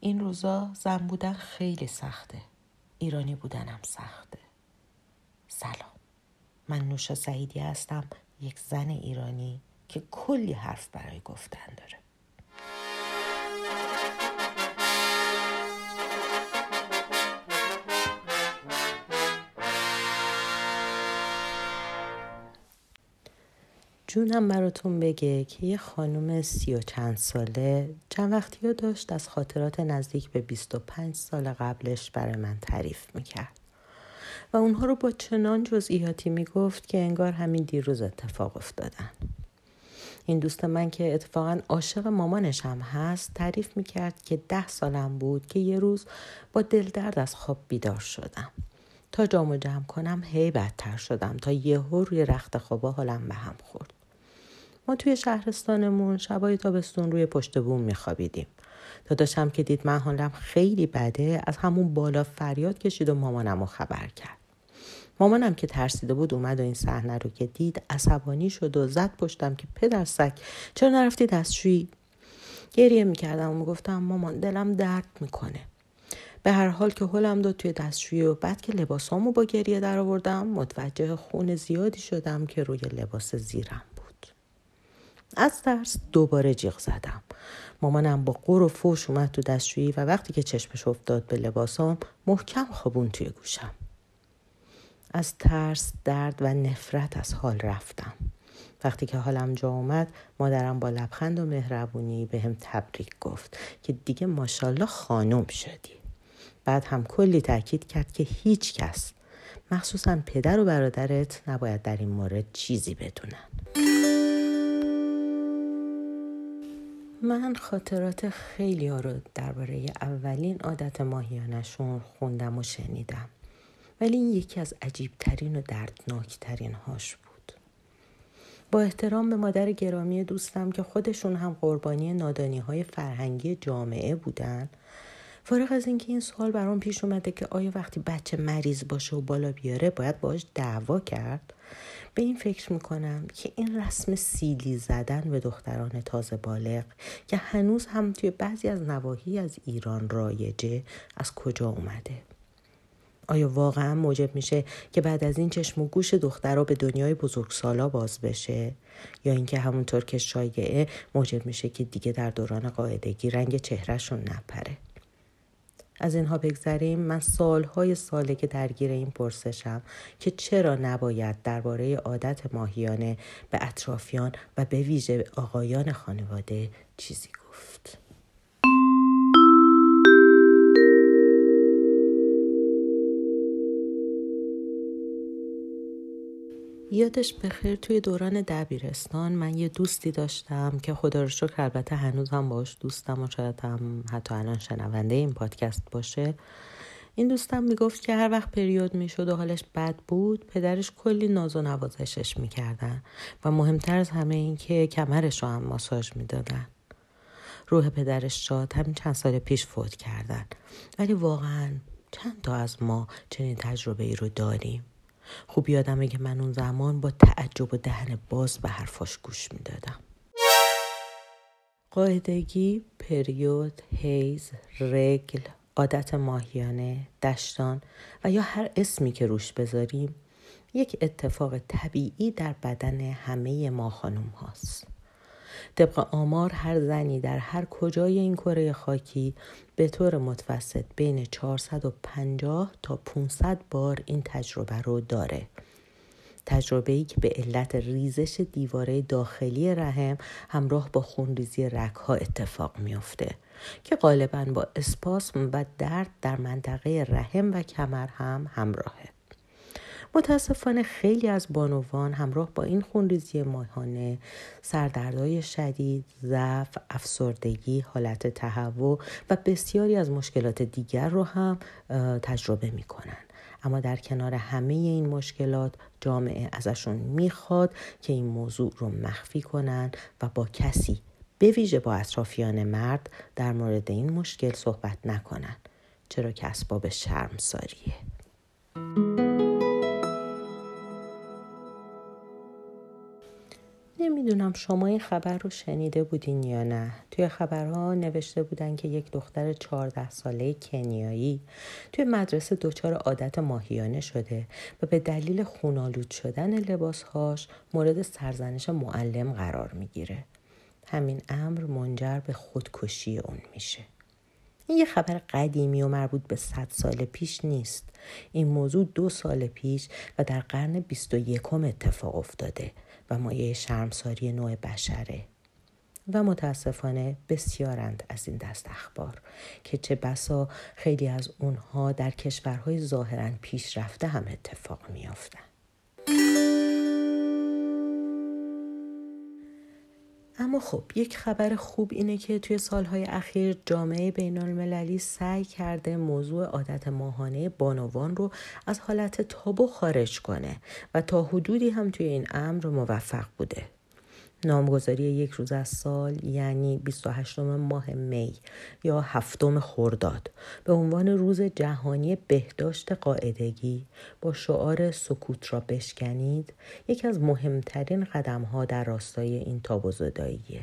این روزا زن بودن خیلی سخته. ایرانی بودنم سخته. سلام. من نوشا سعیدی هستم یک زن ایرانی که کلی حرف برای گفتن داره. جونم براتون بگه که یه خانم سی و چند ساله چند وقتی ها داشت از خاطرات نزدیک به 25 سال قبلش برای من تعریف می‌کرد. و اونها رو با چنان جزئیاتی می‌گفت که انگار همین دیروز اتفاق افتادن. این دوست من که اتفاقا عاشق مامانش هم هست تعریف می‌کرد که ده سالم بود که یه روز با دلدرد از خواب بیدار شدم. تا جامو جمع کنم هی بدتر شدم. تا یهو روی رخت خوابا حالم به هم خورد. ما توی شهرستانمون شبای تابستون روی پشت بوم میخوابیدیم. داداشم که دید من حالم خیلی بده از همون بالا فریاد کشید و مامانم رو خبر کرد. مامانم که ترسیده بود اومد و این صحنه رو که دید عصبانی شد و زد پشتم که پدر سگ چرا نرفتی دستشویی؟ گریه می‌کردم و می‌گفتم مامان دلم درد می‌کنه. به هر حال که حلم داد توی دستشویی و بعد که لباسامو با گریه در آوردم متوجه خون زیادی شدم که روی لباس زیرم. از ترس دوباره جیغ زدم. مامانم با قور و فوش اومد تو دستشویی و وقتی که چشمش افتاد به لباسام محکم خوابون توی گوشم. از ترس درد و نفرت از حال رفتم. وقتی که حالم جا اومد مادرم با لبخند و مهربونی به هم تبریک گفت که دیگه ماشالله خانم شدی. بعد هم کلی تاکید کرد که هیچ کس مخصوصا پدر و برادرت نباید در این مورد چیزی بدونن. من خاطرات خیلی ها رو درباره اولین عادت ماهیانشون خوندم و شنیدم. ولی این یکی از عجیبترین و دردناکترین هاش بود. با احترام به مادر گرامی دوستم که خودشون هم قربانی نادانی های فرهنگی جامعه بودن فارغ از اینکه این سوال برام پیش اومده که آیا وقتی بچه مریض باشه و بالا بیاره باید باش دعوا کرد؟ به این فکر می‌کنم که این رسم سیلی زدن به دختران تازه بالغ که هنوز هم توی بعضی از نواحی از ایران رایجه از کجا اومده؟ آیا واقعا موجب میشه که بعد از این چشم و گوش دخترها به دنیای بزرگسالا باز بشه؟ یا اینکه همونطور که شایعه موجب میشه که دیگه در دوران قاعدگی رنگ چهرهشون نپره؟ از اینها بگذریم. من سالهای ساله که درگیر این پرسشم که چرا نباید درباره عادت ماهیانه به اطرافیان و به ویژه آقایان خانواده چیزی گفت. یادش بخیر توی دوران دبیرستان من یه دوستی داشتم که خدا رو شکر البته هنوز هم باش دوستم و شاید هم حتی الان شنونده این پادکست باشه. این دوستم می‌گفت که هر وقت پریود می‌شد و حالش بد بود پدرش کلی ناز و نوازشش می‌کردن و مهمتر از همه این که کمرش رو هم ماساژ می‌دادن. روح پدرش شاد همین چند سال پیش فوت کردن. ولی واقعا چند تا از ما چنین تجربه ای رو داریم. خوب یادمه که من اون زمان با تعجب و دهن باز به حرفاش گوش می‌دادم قاعدگی، پریود، هیز، رگل، عادت ماهیانه، دشتان و یا هر اسمی که روش بذاریم یک اتفاق طبیعی در بدن همه ما خانم هاست. طبق آمار هر زنی در هر کجای این کره خاکی به طور متوسط بین 450 تا 500 بار این تجربه رو داره. تجربه ای که به علت ریزش دیواره داخلی رحم همراه با خونریزی رگها اتفاق میافته که غالبا با اسپاسم و درد در منطقه رحم و کمر هم همراهه. متاسفانه خیلی از بانوان همراه با این خونریزی ماهانه سردردهای شدید، ضعف، افسردگی، حالت تهوع و بسیاری از مشکلات دیگر رو هم تجربه می‌کنن. اما در کنار همه این مشکلات جامعه ازشون می‌خواد که این موضوع رو مخفی کنن و با کسی به ویژه با اطرافیان مرد در مورد این مشکل صحبت نکنن چرا که اسباب شرمساریه نمی‌دونم شما این خبر رو شنیده بودین یا نه. توی خبرها نوشته بودن که یک دختر چهارده ساله کنیایی توی مدرسه دچار عادت ماهیانه شده و به دلیل خونالود شدن لباسهاش مورد سرزنش معلم قرار می‌گیره. همین امر منجر به خودکشی اون میشه. این یه خبر قدیمی و مربوط به صد سال پیش نیست. این موضوع دو سال پیش و در قرن بیست و یکم اتفاق افتاده. و مایه شرمساری نوع بشره. و متاسفانه بسیارند از این دست اخبار که چه بسا خیلی از اونها در کشورهای ظاهرا پیشرفته هم اتفاق میافتند. اما خب یک خبر خوب اینه که توی سالهای اخیر جامعه بین المللی سعی کرده موضوع عادت ماهانه بانوان رو از حالت تابو خارج کنه و تا حدودی هم توی این امر موفق بوده. نامگذاری یک روز از سال یعنی 28 ماه می یا هفتم خرداد به عنوان روز جهانی بهداشت قاعدگی با شعار سکوت را بشکنید یکی از مهمترین قدم ها در راستای این تابوزداییه.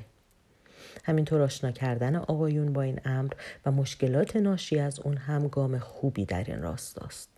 همینطور آشنا کردن آقایون با این امر و مشکلات ناشی از اون هم گام خوبی در این راستاست.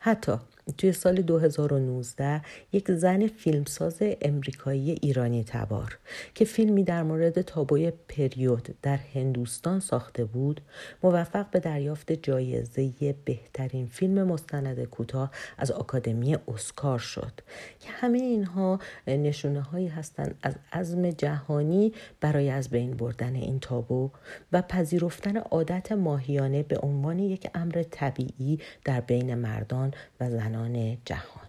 حتی توی سال 2019 یک زن فیلمساز امریکایی ایرانی تبار که فیلمی در مورد تابوی پریود در هندوستان ساخته بود موفق به دریافت جایزه بهترین فیلم مستند کوتاه از آکادمی اسکار شد که همه اینها نشونه هایی هستند از عزم جهانی برای از بین بردن این تابو و پذیرفتن عادت ماهیانه به عنوان یک امر طبیعی در بین مردان و زنان جهان.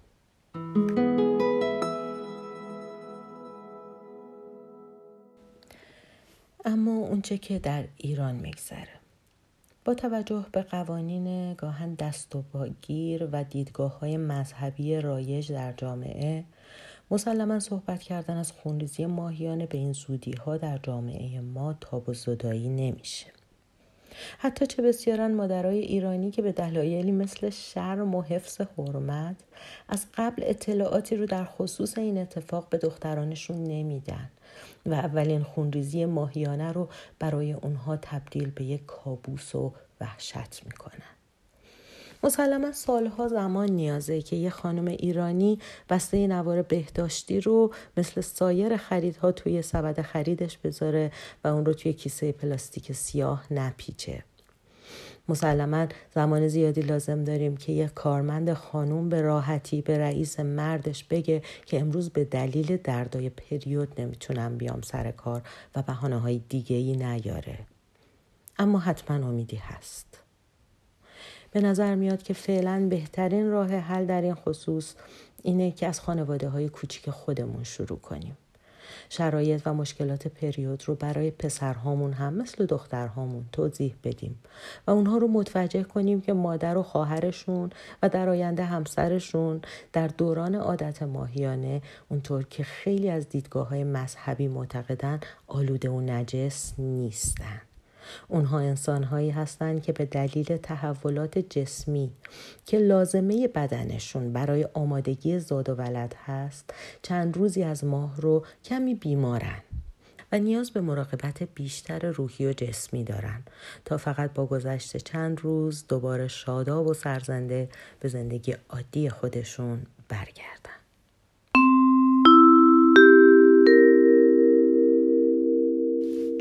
اما اونچه که در ایران میگذره. با توجه به قوانین گاهن دست و باگیر و دیدگاه های مذهبی رایج در جامعه مسلما صحبت کردن از خونریزی ماهیانه به این زودی ها در جامعه ما تاب و زدایی نمیشه. حتی چه بسیارن مادرای ایرانی که به دلایلی مثل شرم و حفظ حرمت از قبل اطلاعاتی رو در خصوص این اتفاق به دخترانشون نمیدن و اولین خونریزی ماهیانه رو برای اونها تبدیل به یک کابوس و وحشت می‌کنن. مسلما سالها زمان نیازه که یه خانم ایرانی بسته نوار بهداشتی رو مثل سایر خریدها توی سبد خریدش بذاره و اون رو توی کیسه پلاستیک سیاه نپیچه. مسلما زمان زیادی لازم داریم که یک کارمند خانوم به راحتی به رئیس مردش بگه که امروز به دلیل دردای پریود نمی‌تونم بیام سر کار و بحانه های دیگه ای نیاره. اما حتما امیدی هست. به نظر میاد که فعلا بهترین راه حل در این خصوص اینه که از خانواده های کوچیک خودمون شروع کنیم. شرایط و مشکلات پریود رو برای پسرهامون هم مثل دخترهامون توضیح بدیم و اونها رو متوجه کنیم که مادر و خواهرشون و در آینده همسرشون در دوران عادت ماهیانه اونطور که خیلی از دیدگاه های مذهبی معتقدن آلوده و نجس نیستن. اونها انسانهایی هستند که به دلیل تحولات جسمی که لازمه بدنشون برای آمادگی زاد و ولد هست چند روزی از ماه رو کمی بیمارن و نیاز به مراقبت بیشتر روحی و جسمی دارن تا فقط با گذشت چند روز دوباره شاداب و سرزنده به زندگی عادی خودشون برگردن.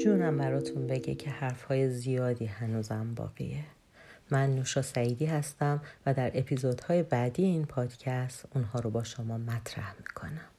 جونم براتون بگه که حرفهای زیادی هنوزم باقیه. من نوشا سعیدی هستم و در اپیزودهای بعدی این پادکست اونها رو با شما مطرح می‌کنم.